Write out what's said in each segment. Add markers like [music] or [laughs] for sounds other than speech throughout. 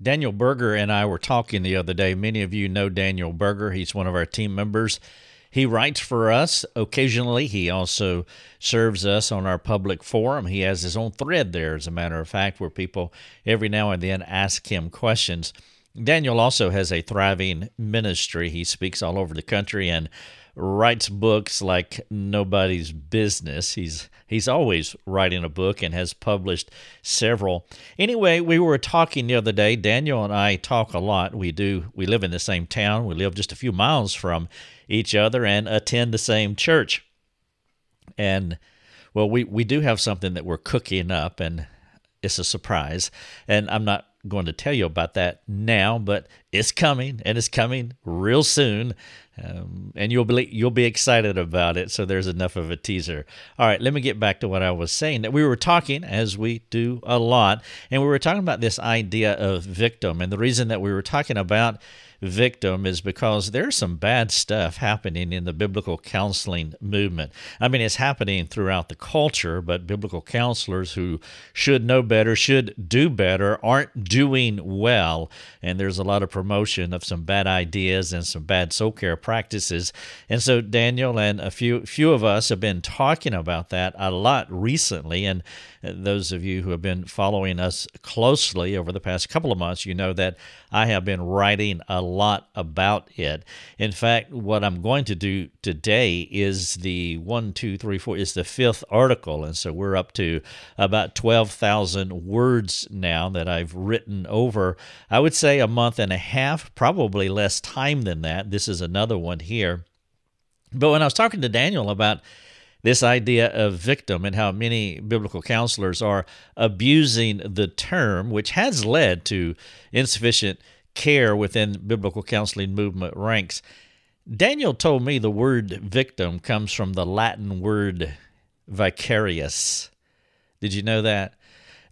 Daniel Berger and I were talking the other day. Many of you know Daniel Berger. He's one of our team members. He writes for us occasionally. He also serves us on our public forum. He has his own thread there, as a matter of fact, where people every now and then ask him questions. Daniel also has a thriving ministry. He speaks all over the country and writes books like nobody's business. He's he's always writing a book and has published several. Anyway, we were talking the other day. Daniel and I talk a lot. We do. We live in the same town. We live just a few miles from each other and attend the same church. And well, we we do have something that we're cooking up and it's a surprise. And I'm not going to tell you about that now, but it's coming and it's coming real soon. Um, and you'll be you'll be excited about it. So there's enough of a teaser. All right, let me get back to what I was saying. That we were talking, as we do a lot, and we were talking about this idea of victim. And the reason that we were talking about victim is because there's some bad stuff happening in the biblical counseling movement. I mean, it's happening throughout the culture, but biblical counselors who should know better, should do better, aren't doing well. And there's a lot of promotion of some bad ideas and some bad soul care practices. And so Daniel and a few few of us have been talking about that a lot recently. And those of you who have been following us closely over the past couple of months, you know that I have been writing a lot about it. In fact, what I'm going to do today is the one, two, three, four, is the fifth article. And so we're up to about 12,000 words now that I've written over, I would say a month and a half, probably less time than that. This is another one here. But when I was talking to Daniel about this idea of victim and how many biblical counselors are abusing the term, which has led to insufficient care within biblical counseling movement ranks. Daniel told me the word victim comes from the Latin word vicarious. Did you know that?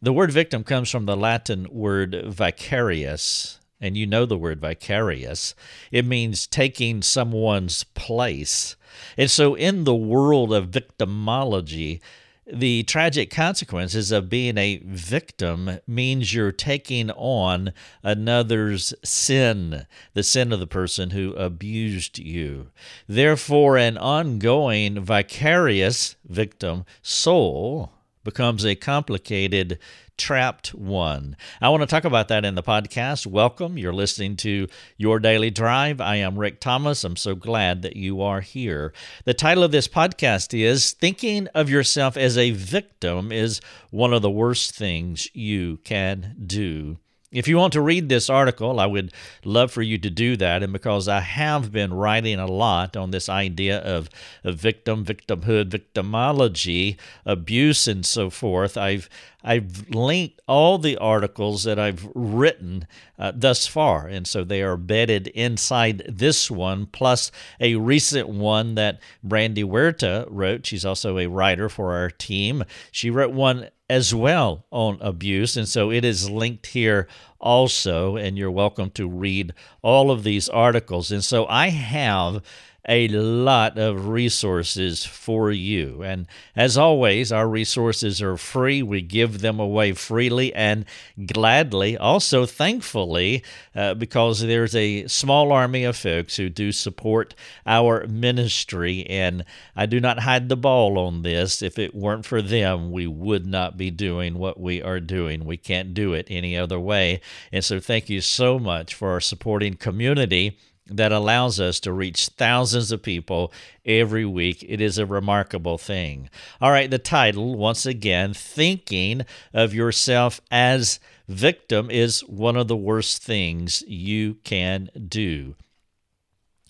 The word victim comes from the Latin word vicarious, and you know the word vicarious. It means taking someone's place. And so, in the world of victimology, the tragic consequences of being a victim means you're taking on another's sin, the sin of the person who abused you. Therefore, an ongoing vicarious victim soul becomes a complicated trapped one. I want to talk about that in the podcast. Welcome. You're listening to Your Daily Drive. I am Rick Thomas. I'm so glad that you are here. The title of this podcast is Thinking of Yourself as a Victim is One of the Worst Things You Can Do. If you want to read this article, I would love for you to do that. And because I have been writing a lot on this idea of, of victim, victimhood, victimology, abuse, and so forth, I've I've linked all the articles that I've written uh, thus far, and so they are bedded inside this one, plus a recent one that Brandy Huerta wrote. She's also a writer for our team. She wrote one as well on abuse. And so it is linked here also, and you're welcome to read all of these articles. And so I have a lot of resources for you. And as always, our resources are free. We give them away freely and gladly, also thankfully, uh, because there's a small army of folks who do support our ministry. And I do not hide the ball on this. If it weren't for them, we would not be doing what we are doing. We can't do it any other way. And so, thank you so much for our supporting community that allows us to reach thousands of people every week. It is a remarkable thing. All right, the title, once again, Thinking of Yourself as Victim is one of the worst things you can do.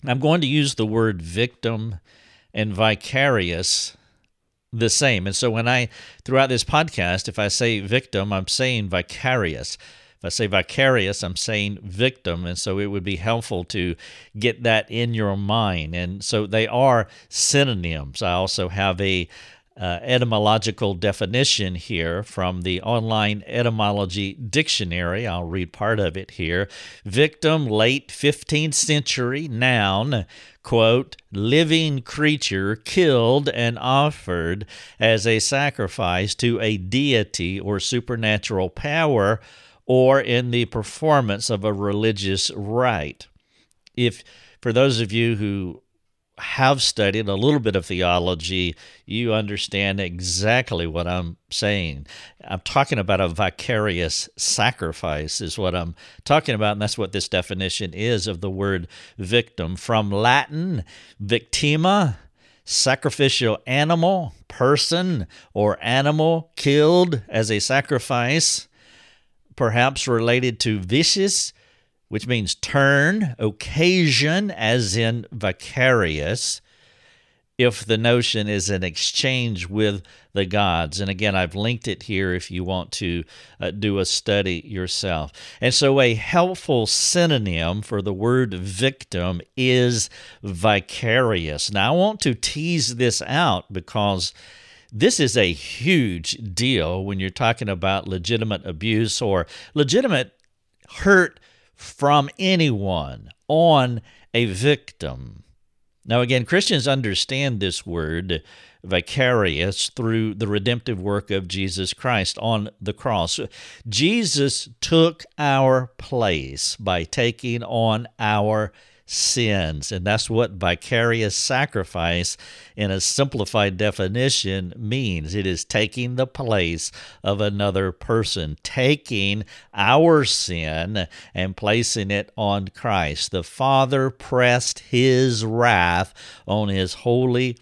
I'm going to use the word victim and vicarious the same. And so when I, throughout this podcast, if I say victim, I'm saying vicarious. I say vicarious, I'm saying victim. And so it would be helpful to get that in your mind. And so they are synonyms. I also have a uh, etymological definition here from the online etymology dictionary. I'll read part of it here. Victim, late 15th century, noun, quote, living creature killed and offered as a sacrifice to a deity or supernatural power or in the performance of a religious rite. If for those of you who have studied a little bit of theology, you understand exactly what I'm saying. I'm talking about a vicarious sacrifice, is what I'm talking about, and that's what this definition is of the word victim. From Latin, victima, sacrificial animal, person, or animal killed as a sacrifice, perhaps related to vicious which means turn, occasion, as in vicarious, if the notion is an exchange with the gods. And again, I've linked it here if you want to uh, do a study yourself. And so, a helpful synonym for the word victim is vicarious. Now, I want to tease this out because this is a huge deal when you're talking about legitimate abuse or legitimate hurt from anyone on a victim. Now, again, Christians understand this word vicarious through the redemptive work of Jesus Christ on the cross. Jesus took our place by taking on our sins. And that's what vicarious sacrifice, in a simplified definition, means it is taking the place of another person, taking our sin and placing it on Christ. The Father pressed his wrath on his holy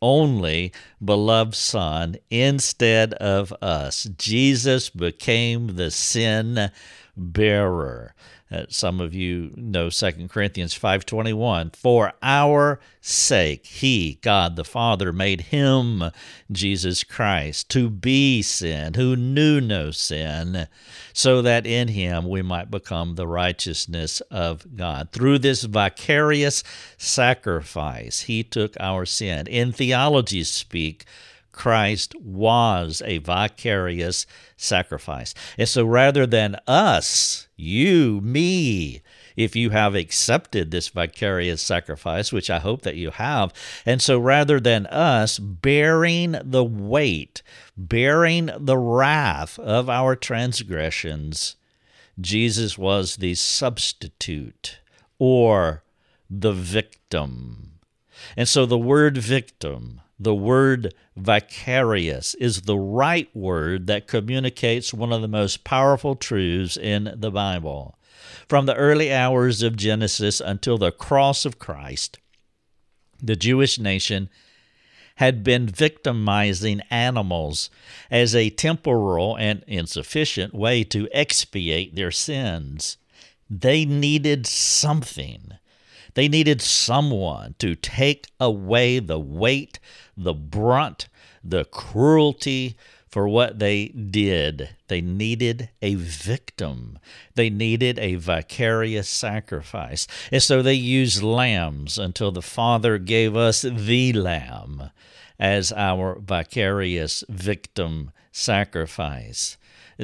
only beloved Son instead of us. Jesus became the sin bearer. Uh, some of you know 2 Corinthians 5:21 for our sake he God the Father made him Jesus Christ to be sin who knew no sin so that in him we might become the righteousness of God through this vicarious sacrifice he took our sin in theology speak Christ was a vicarious sacrifice. And so rather than us, you, me, if you have accepted this vicarious sacrifice, which I hope that you have. And so rather than us bearing the weight, bearing the wrath of our transgressions, Jesus was the substitute or the victim. And so the word victim the word vicarious is the right word that communicates one of the most powerful truths in the Bible. From the early hours of Genesis until the cross of Christ, the Jewish nation had been victimizing animals as a temporal and insufficient way to expiate their sins. They needed something. They needed someone to take away the weight the brunt, the cruelty for what they did. They needed a victim. They needed a vicarious sacrifice. And so they used lambs until the Father gave us the lamb as our vicarious victim sacrifice.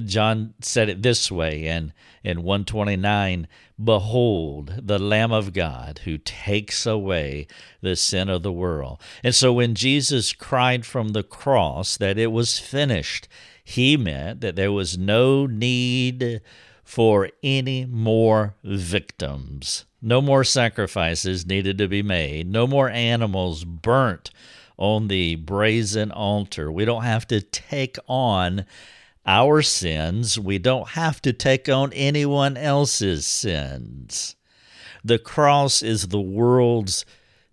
John said it this way in, in 129 Behold, the Lamb of God who takes away the sin of the world. And so when Jesus cried from the cross that it was finished, he meant that there was no need for any more victims. No more sacrifices needed to be made. No more animals burnt on the brazen altar. We don't have to take on our sins. We don't have to take on anyone else's sins. The cross is the world's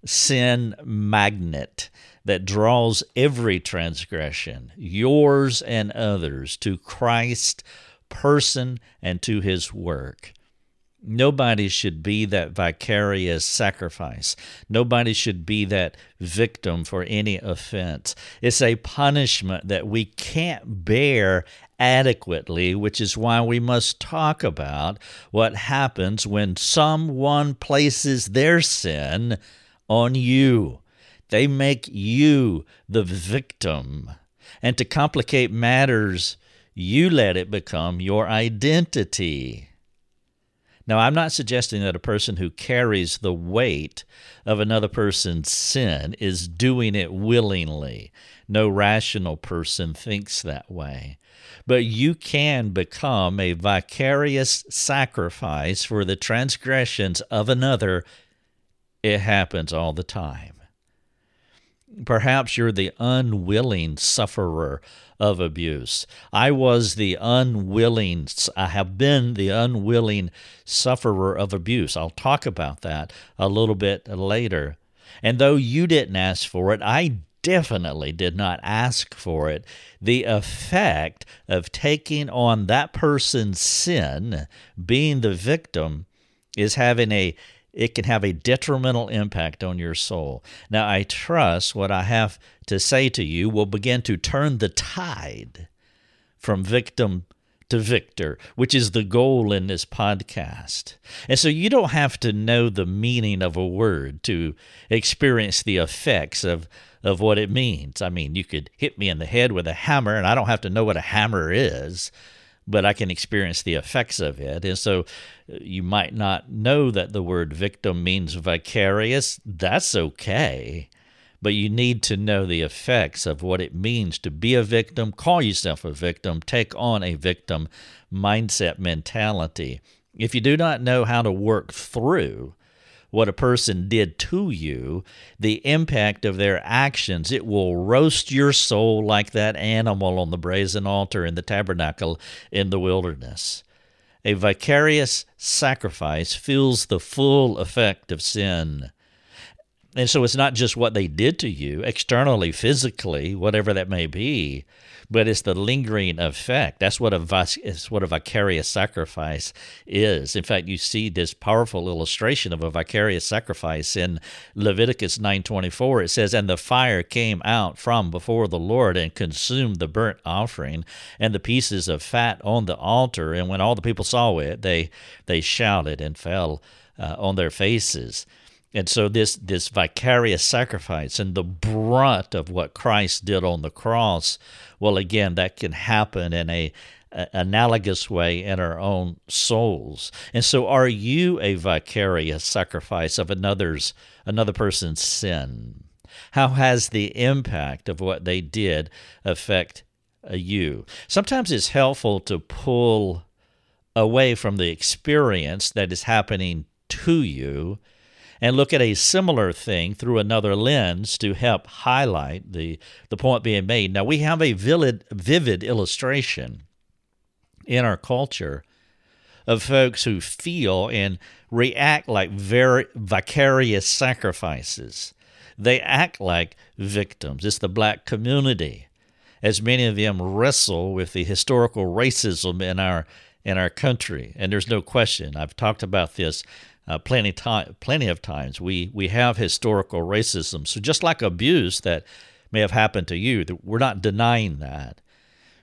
sin magnet that draws every transgression, yours and others, to Christ's person and to his work. Nobody should be that vicarious sacrifice. Nobody should be that victim for any offense. It's a punishment that we can't bear adequately, which is why we must talk about what happens when someone places their sin on you. They make you the victim. And to complicate matters, you let it become your identity. Now, I'm not suggesting that a person who carries the weight of another person's sin is doing it willingly. No rational person thinks that way. But you can become a vicarious sacrifice for the transgressions of another. It happens all the time. Perhaps you're the unwilling sufferer of abuse. I was the unwilling, I have been the unwilling sufferer of abuse. I'll talk about that a little bit later. And though you didn't ask for it, I definitely did not ask for it. The effect of taking on that person's sin, being the victim, is having a it can have a detrimental impact on your soul. Now, I trust what I have to say to you will begin to turn the tide from victim to victor, which is the goal in this podcast. And so you don't have to know the meaning of a word to experience the effects of, of what it means. I mean, you could hit me in the head with a hammer, and I don't have to know what a hammer is but I can experience the effects of it. And so uh, you might not know that the word victim means vicarious. That's okay. But you need to know the effects of what it means to be a victim, call yourself a victim, take on a victim mindset mentality. If you do not know how to work through what a person did to you, the impact of their actions, it will roast your soul like that animal on the brazen altar in the tabernacle in the wilderness. A vicarious sacrifice feels the full effect of sin. And so it's not just what they did to you externally, physically, whatever that may be, but it's the lingering effect. That's what a it's what a vicarious sacrifice is. In fact, you see this powerful illustration of a vicarious sacrifice in Leviticus 9:24. It says, "And the fire came out from before the Lord and consumed the burnt offering and the pieces of fat on the altar. And when all the people saw it, they they shouted and fell uh, on their faces." And so this this vicarious sacrifice and the brunt of what Christ did on the cross, well, again, that can happen in a, a analogous way in our own souls. And so, are you a vicarious sacrifice of another's another person's sin? How has the impact of what they did affect uh, you? Sometimes it's helpful to pull away from the experience that is happening to you and look at a similar thing through another lens to help highlight the, the point being made. Now, we have a vivid, vivid illustration in our culture of folks who feel and react like very vicarious sacrifices. They act like victims. It's the black community, as many of them wrestle with the historical racism in our in our country. And there's no question. I've talked about this uh, plenty time, plenty of times. We we have historical racism. So just like abuse that may have happened to you, we're not denying that.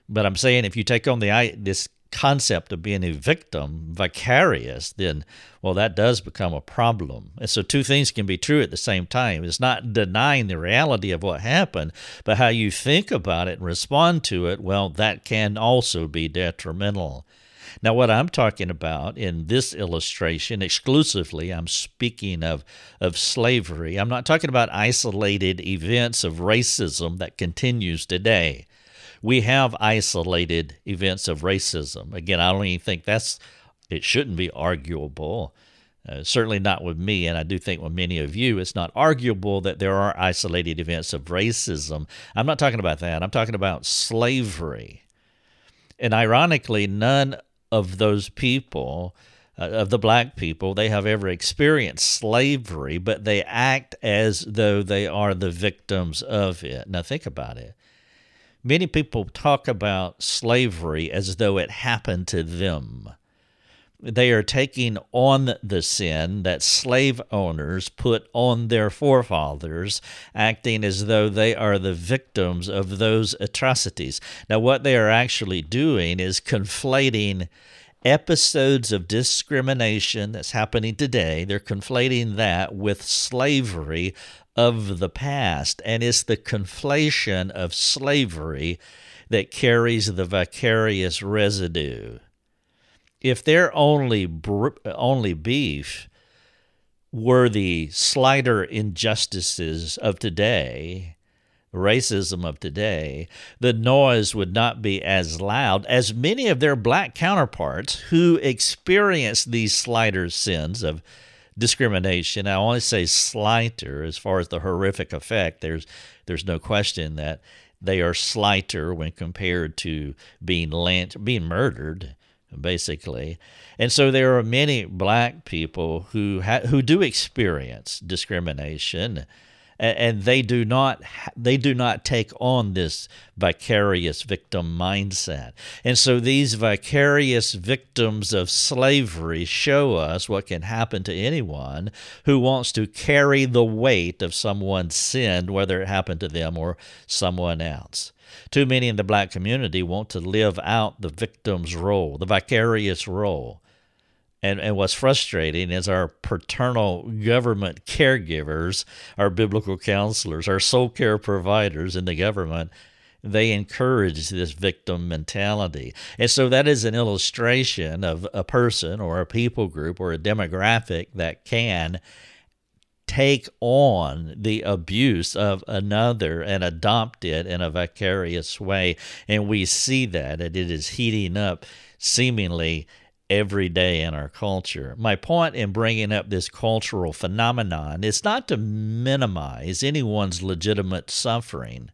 But I'm saying if you take on the this concept of being a victim, vicarious, then well, that does become a problem. And so two things can be true at the same time. It's not denying the reality of what happened, but how you think about it and respond to it. Well, that can also be detrimental. Now, what I'm talking about in this illustration exclusively, I'm speaking of, of slavery. I'm not talking about isolated events of racism that continues today. We have isolated events of racism. Again, I don't even think that's, it shouldn't be arguable. Uh, certainly not with me, and I do think with many of you, it's not arguable that there are isolated events of racism. I'm not talking about that. I'm talking about slavery. And ironically, none of those people, uh, of the black people, they have ever experienced slavery, but they act as though they are the victims of it. Now, think about it. Many people talk about slavery as though it happened to them. They are taking on the sin that slave owners put on their forefathers, acting as though they are the victims of those atrocities. Now, what they are actually doing is conflating episodes of discrimination that's happening today, they're conflating that with slavery of the past. And it's the conflation of slavery that carries the vicarious residue. If their only br- only beef were the slighter injustices of today, racism of today, the noise would not be as loud as many of their black counterparts who experience these slighter sins of discrimination. I only say slighter as far as the horrific effect. There's there's no question that they are slighter when compared to being lynched, being murdered, basically. And so there are many black people who ha- who do experience discrimination and they do not they do not take on this vicarious victim mindset. And so these vicarious victims of slavery show us what can happen to anyone who wants to carry the weight of someone's sin whether it happened to them or someone else. Too many in the black community want to live out the victim's role the vicarious role and, and what's frustrating is our paternal government caregivers, our biblical counselors, our soul care providers in the government, they encourage this victim mentality. And so that is an illustration of a person or a people group or a demographic that can take on the abuse of another and adopt it in a vicarious way. And we see that, and it is heating up seemingly every day in our culture. My point in bringing up this cultural phenomenon is not to minimize anyone's legitimate suffering,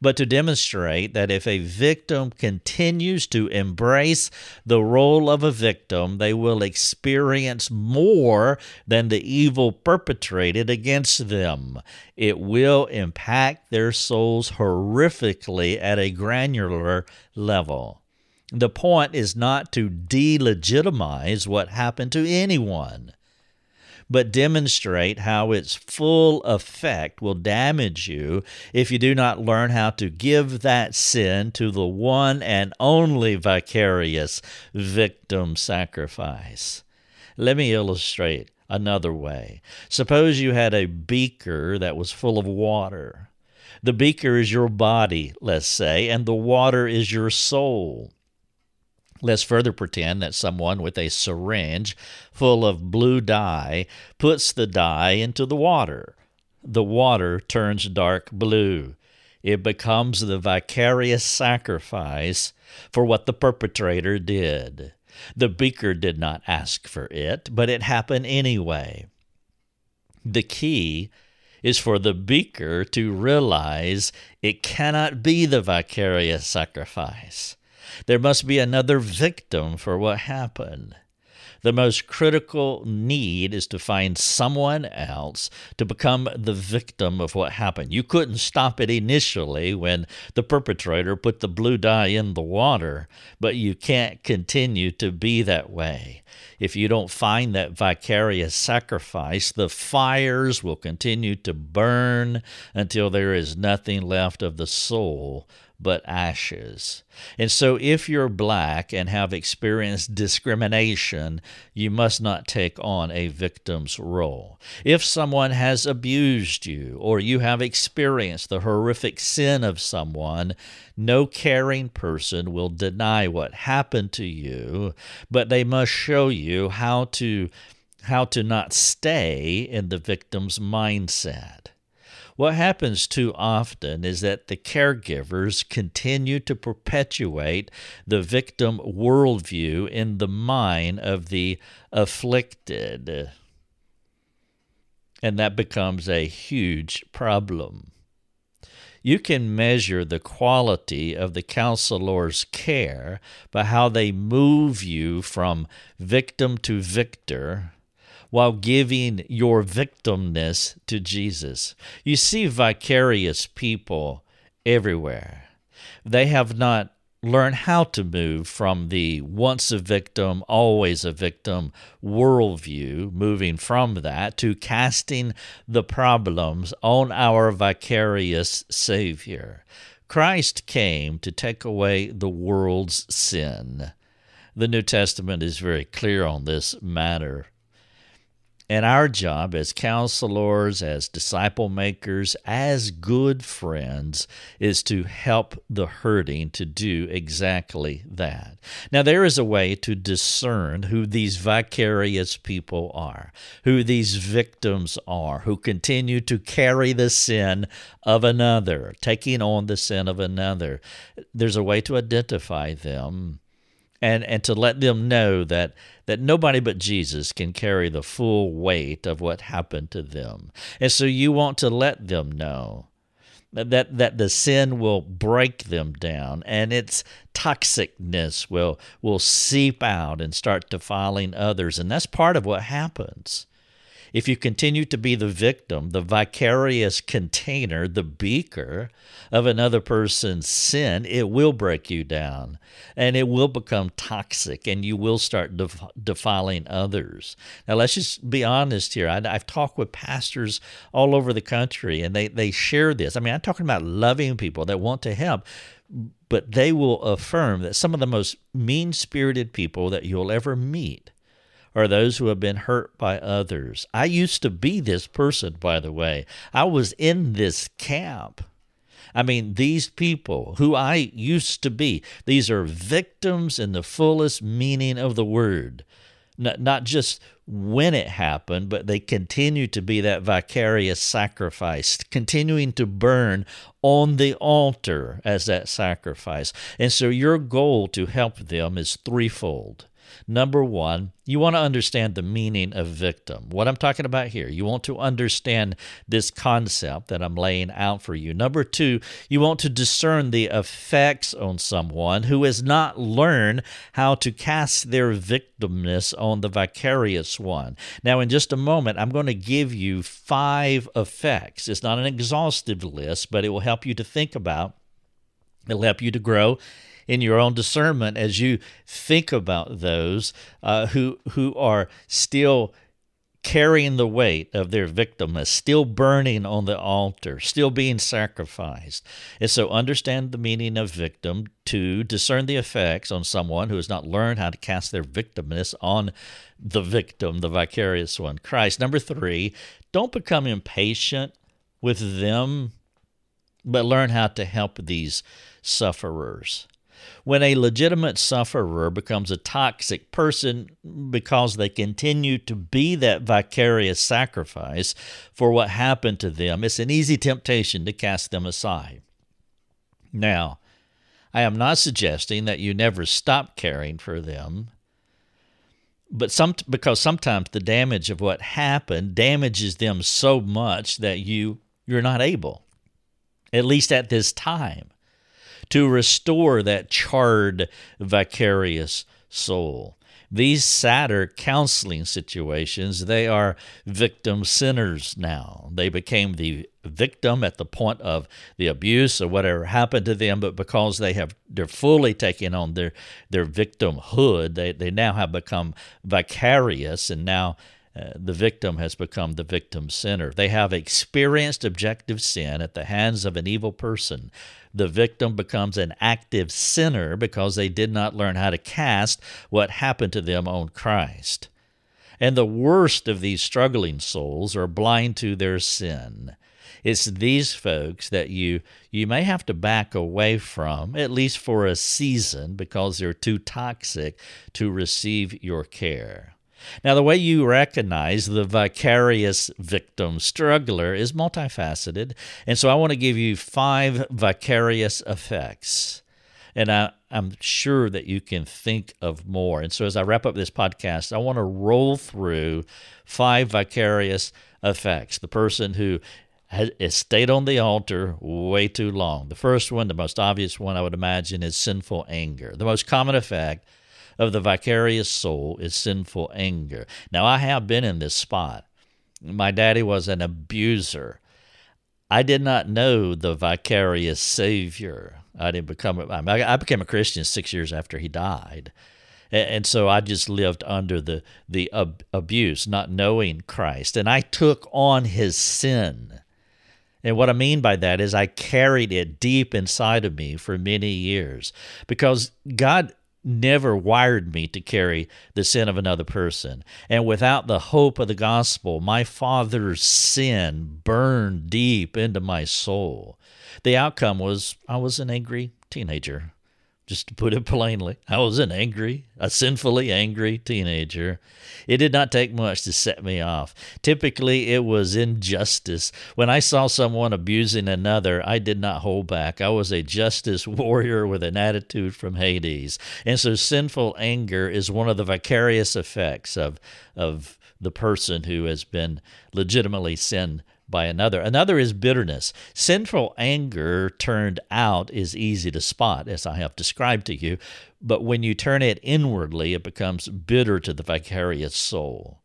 but to demonstrate that if a victim continues to embrace the role of a victim, they will experience more than the evil perpetrated against them. It will impact their souls horrifically at a granular level. The point is not to delegitimize what happened to anyone, but demonstrate how its full effect will damage you if you do not learn how to give that sin to the one and only vicarious victim sacrifice. Let me illustrate another way. Suppose you had a beaker that was full of water. The beaker is your body, let's say, and the water is your soul. Let's further pretend that someone with a syringe full of blue dye puts the dye into the water. The water turns dark blue. It becomes the vicarious sacrifice for what the perpetrator did. The beaker did not ask for it, but it happened anyway. The key is for the beaker to realize it cannot be the vicarious sacrifice. There must be another victim for what happened. The most critical need is to find someone else to become the victim of what happened. You couldn't stop it initially when the perpetrator put the blue dye in the water, but you can't continue to be that way. If you don't find that vicarious sacrifice, the fires will continue to burn until there is nothing left of the soul but ashes. And so, if you're black and have experienced discrimination, you must not take on a victim's role. If someone has abused you or you have experienced the horrific sin of someone, no caring person will deny what happened to you, but they must show you how to how to not stay in the victim's mindset. What happens too often is that the caregivers continue to perpetuate the victim worldview in the mind of the afflicted. And that becomes a huge problem. You can measure the quality of the counselor's care by how they move you from victim to victor while giving your victimness to Jesus. You see vicarious people everywhere. They have not learned how to move from the once a victim, always a victim worldview, moving from that to casting the problems on our vicarious Savior. Christ came to take away the world's sin. The New Testament is very clear on this matter. And our job as counselors, as disciple makers, as good friends is to help the hurting to do exactly that. Now, there is a way to discern who these vicarious people are, who these victims are, who continue to carry the sin of another, taking on the sin of another. There's a way to identify them and and to let them know that that nobody but Jesus can carry the full weight of what happened to them. And so you want to let them know that that the sin will break them down and its toxicness will will seep out and start defiling others and that's part of what happens if you continue to be the victim, the vicarious container, the beaker of another person's sin, it will break you down and it will become toxic and you will start def- defiling others. Now, let's just be honest here. I, have talked with pastors all over the country and they, they share this. I mean, I'm talking about loving people that want to help but they will affirm that some of the most mean spirited people that you'll ever meet are those who have been hurt by others. I used to be this person, by the way. I was in this camp. I mean, these people who I used to be, these are victims in the fullest meaning of the word. Not, not just when it happened, but they continue to be that vicarious sacrifice, continuing to burn on the altar as that sacrifice. And so your goal to help them is threefold. Number one, you want to understand the meaning of victim. What I'm talking about here, you want to understand this concept that I'm laying out for you. Number two, you want to discern the effects on someone who has not learned how to cast their victimness on the vicarious one. Now, in just a moment, I'm going to give you five effects. It's not an exhaustive list, but it will help you to think about. It'll help you to grow in your own discernment as you think about those uh, who who are still carrying the weight of their victimness, still burning on the altar, still being sacrificed. And so understand the meaning of victim. To discern the effects on someone who has not learned how to cast their victimness on the victim, the vicarious one, Christ. Number three, don't become impatient with them, but learn how to help these sufferers when a legitimate sufferer becomes a toxic person because they continue to be that vicarious sacrifice for what happened to them, it's an easy temptation to cast them aside. Now, I am not suggesting that you never stop caring for them, but some because sometimes the damage of what happened damages them so much that you you're not able, at least at this time, to restore that charred, vicarious soul. These sadder counseling situations, they are victim sinners now. They became the victim at the point of the abuse or whatever happened to them, but because they have they're fully taken on their their victimhood, they, they now have become vicarious and now uh, the victim has become the victim sinner. They have experienced objective sin at the hands of an evil person. The victim becomes an active sinner because they did not learn how to cast what happened to them on Christ. And the worst of these struggling souls are blind to their sin. It's these folks that you you may have to back away from at least for a season because they're too toxic to receive your care. Now, the way you recognize the vicarious victim struggler is multifaceted. And so I want to give you five vicarious effects. And I, am sure that you can think of more. And so as I wrap up this podcast, I want to roll through five vicarious effects. The person who has stayed on the altar way too long. The first one, the most obvious one I would imagine, is sinful anger. The most common effect of the vicarious soul is sinful anger. Now, I have been in this spot. My daddy was an abuser. I did not know the vicarious Savior. I didn't become. I became a Christian six years after he died, and so I just lived under the the abuse, not knowing Christ, and I took on his sin. And what I mean by that is I carried it deep inside of me for many years because God never wired me to carry the sin of another person. And without the hope of the gospel, my father's sin burned deep into my soul. The outcome was I was an angry teenager just to put it plainly. I was an angry, a sinfully angry teenager. It did not take much to set me off. Typically, it was injustice. When I saw someone abusing another, I did not hold back. I was a justice [laughs] warrior with an attitude from Hades. And so, sinful anger is one of the vicarious effects of, of the person who has been legitimately sinned by another. Another is bitterness. Sinful anger turned out is easy to spot, as I have described to you, but when you turn it inwardly, it becomes bitter to the vicarious soul.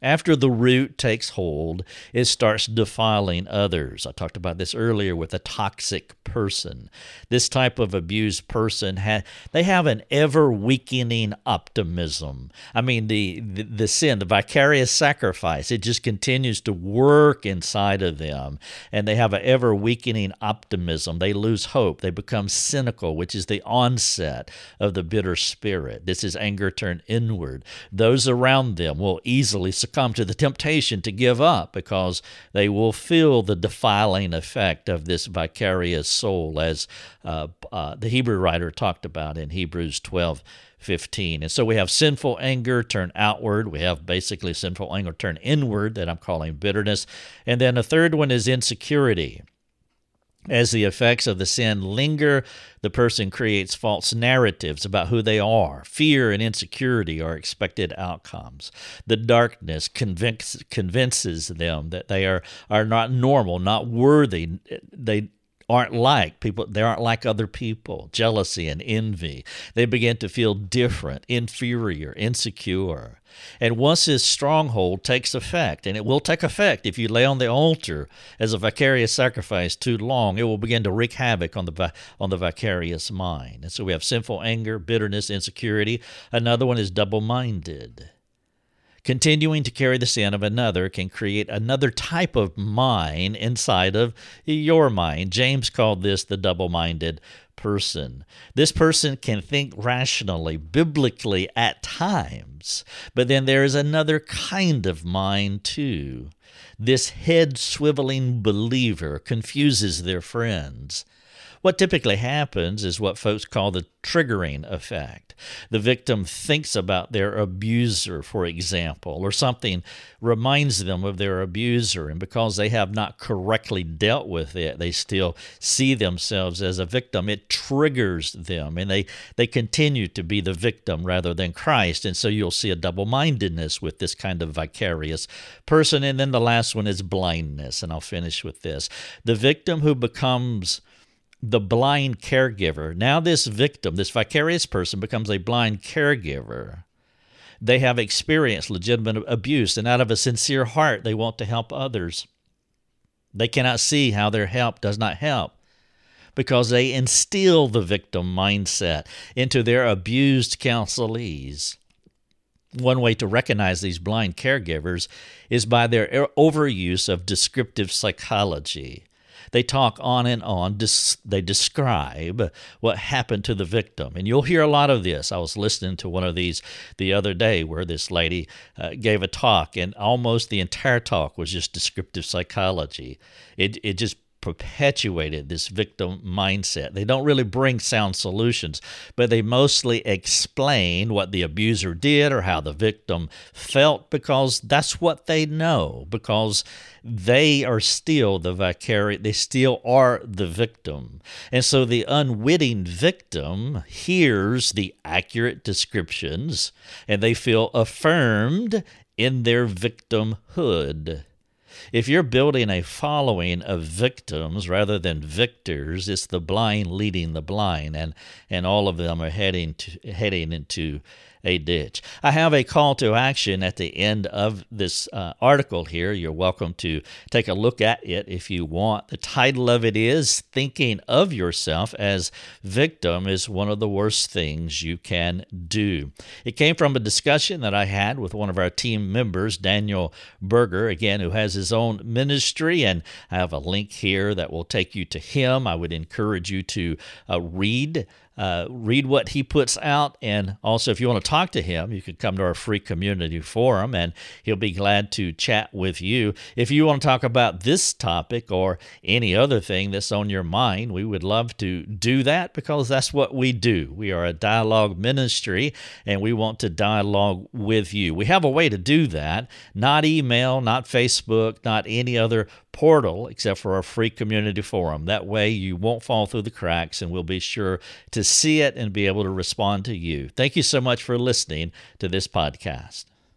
After the root takes hold, it starts defiling others. I talked about this earlier with a toxic person. This type of abused person ha- they have an ever weakening optimism. I mean the, the the sin, the vicarious sacrifice, it just continues to work inside of them and they have an ever weakening optimism. They lose hope. They become cynical, which is the onset of the bitter spirit. This is anger turned inward. Those around them will easily succumb to the temptation to give up because they will feel the defiling effect of this vicarious soul, as uh, uh, the Hebrew writer talked about in Hebrews 12. 15. And so we have sinful anger turn outward. We have basically sinful anger turn inward, that I'm calling bitterness. And then the third one is insecurity. As the effects of the sin linger, the person creates false narratives about who they are. Fear and insecurity are expected outcomes. The darkness convince, convinces them that they are, are not normal, not worthy. They aren't like people they aren't like other people. Jealousy and envy they begin to feel different inferior insecure. And once this stronghold takes effect and it will take effect if you lay on the altar as a vicarious sacrifice too long it will begin to wreak havoc on the on the vicarious mind. And so we have sinful anger bitterness insecurity. Another one is double-minded Continuing to carry the sin of another can create another type of mind inside of your mind. James called this the double minded person. This person can think rationally, biblically at times, but then there is another kind of mind too. This head swiveling believer confuses their friends. What typically happens is what folks call the triggering effect. The victim thinks about their abuser, for example, or something reminds them of their abuser, and because they have not correctly dealt with it, they still see themselves as a victim. It triggers them, and they, they continue to be the victim rather than Christ. And so you'll see a double mindedness with this kind of vicarious person. And then the last one is blindness, and I'll finish with this. The victim who becomes the blind caregiver. Now, this victim, this vicarious person, becomes a blind caregiver. They have experienced legitimate abuse, and out of a sincere heart, they want to help others. They cannot see how their help does not help because they instill the victim mindset into their abused counselees. One way to recognize these blind caregivers is by their overuse of descriptive psychology. They talk on and on. they describe what happened to the victim. And you'll hear a lot of this. I was listening to one of these the other day where this lady uh, gave a talk, and almost the entire talk was just descriptive psychology. It, it just perpetuated this victim mindset. They don't really bring sound solutions, but they mostly explain what the abuser did or how the victim felt because that's what they know, because they are still the vicarious, they still are the victim. And so the unwitting victim hears the accurate descriptions and they feel affirmed in their victimhood. If you're building a following of victims rather than victors, it's the blind leading the blind, and, and all of them are heading to, heading into a ditch. I have a call to action at the end of this uh, article here. You're welcome to take a look at it if you want. The title of it is Thinking of Yourself as Victim is One of the Worst Things You Can Do. It came from a discussion that I had with one of our team members, Daniel Berger, again, who has his own ministry, and I have a link here that will take you to him. I would encourage you to uh, read uh, read what he puts out. And also, if you want to talk to him, you could come to our free community forum and he'll be glad to chat with you. If you want to talk about this topic or any other thing that's on your mind, we would love to do that because that's what we do. We are a dialogue ministry and we want to dialogue with you. We have a way to do that, not email, not Facebook, not any other portal except for our free community forum. That way you won't fall through the cracks and we'll be sure to see it and be able to respond to you. Thank you so much for listening to this podcast.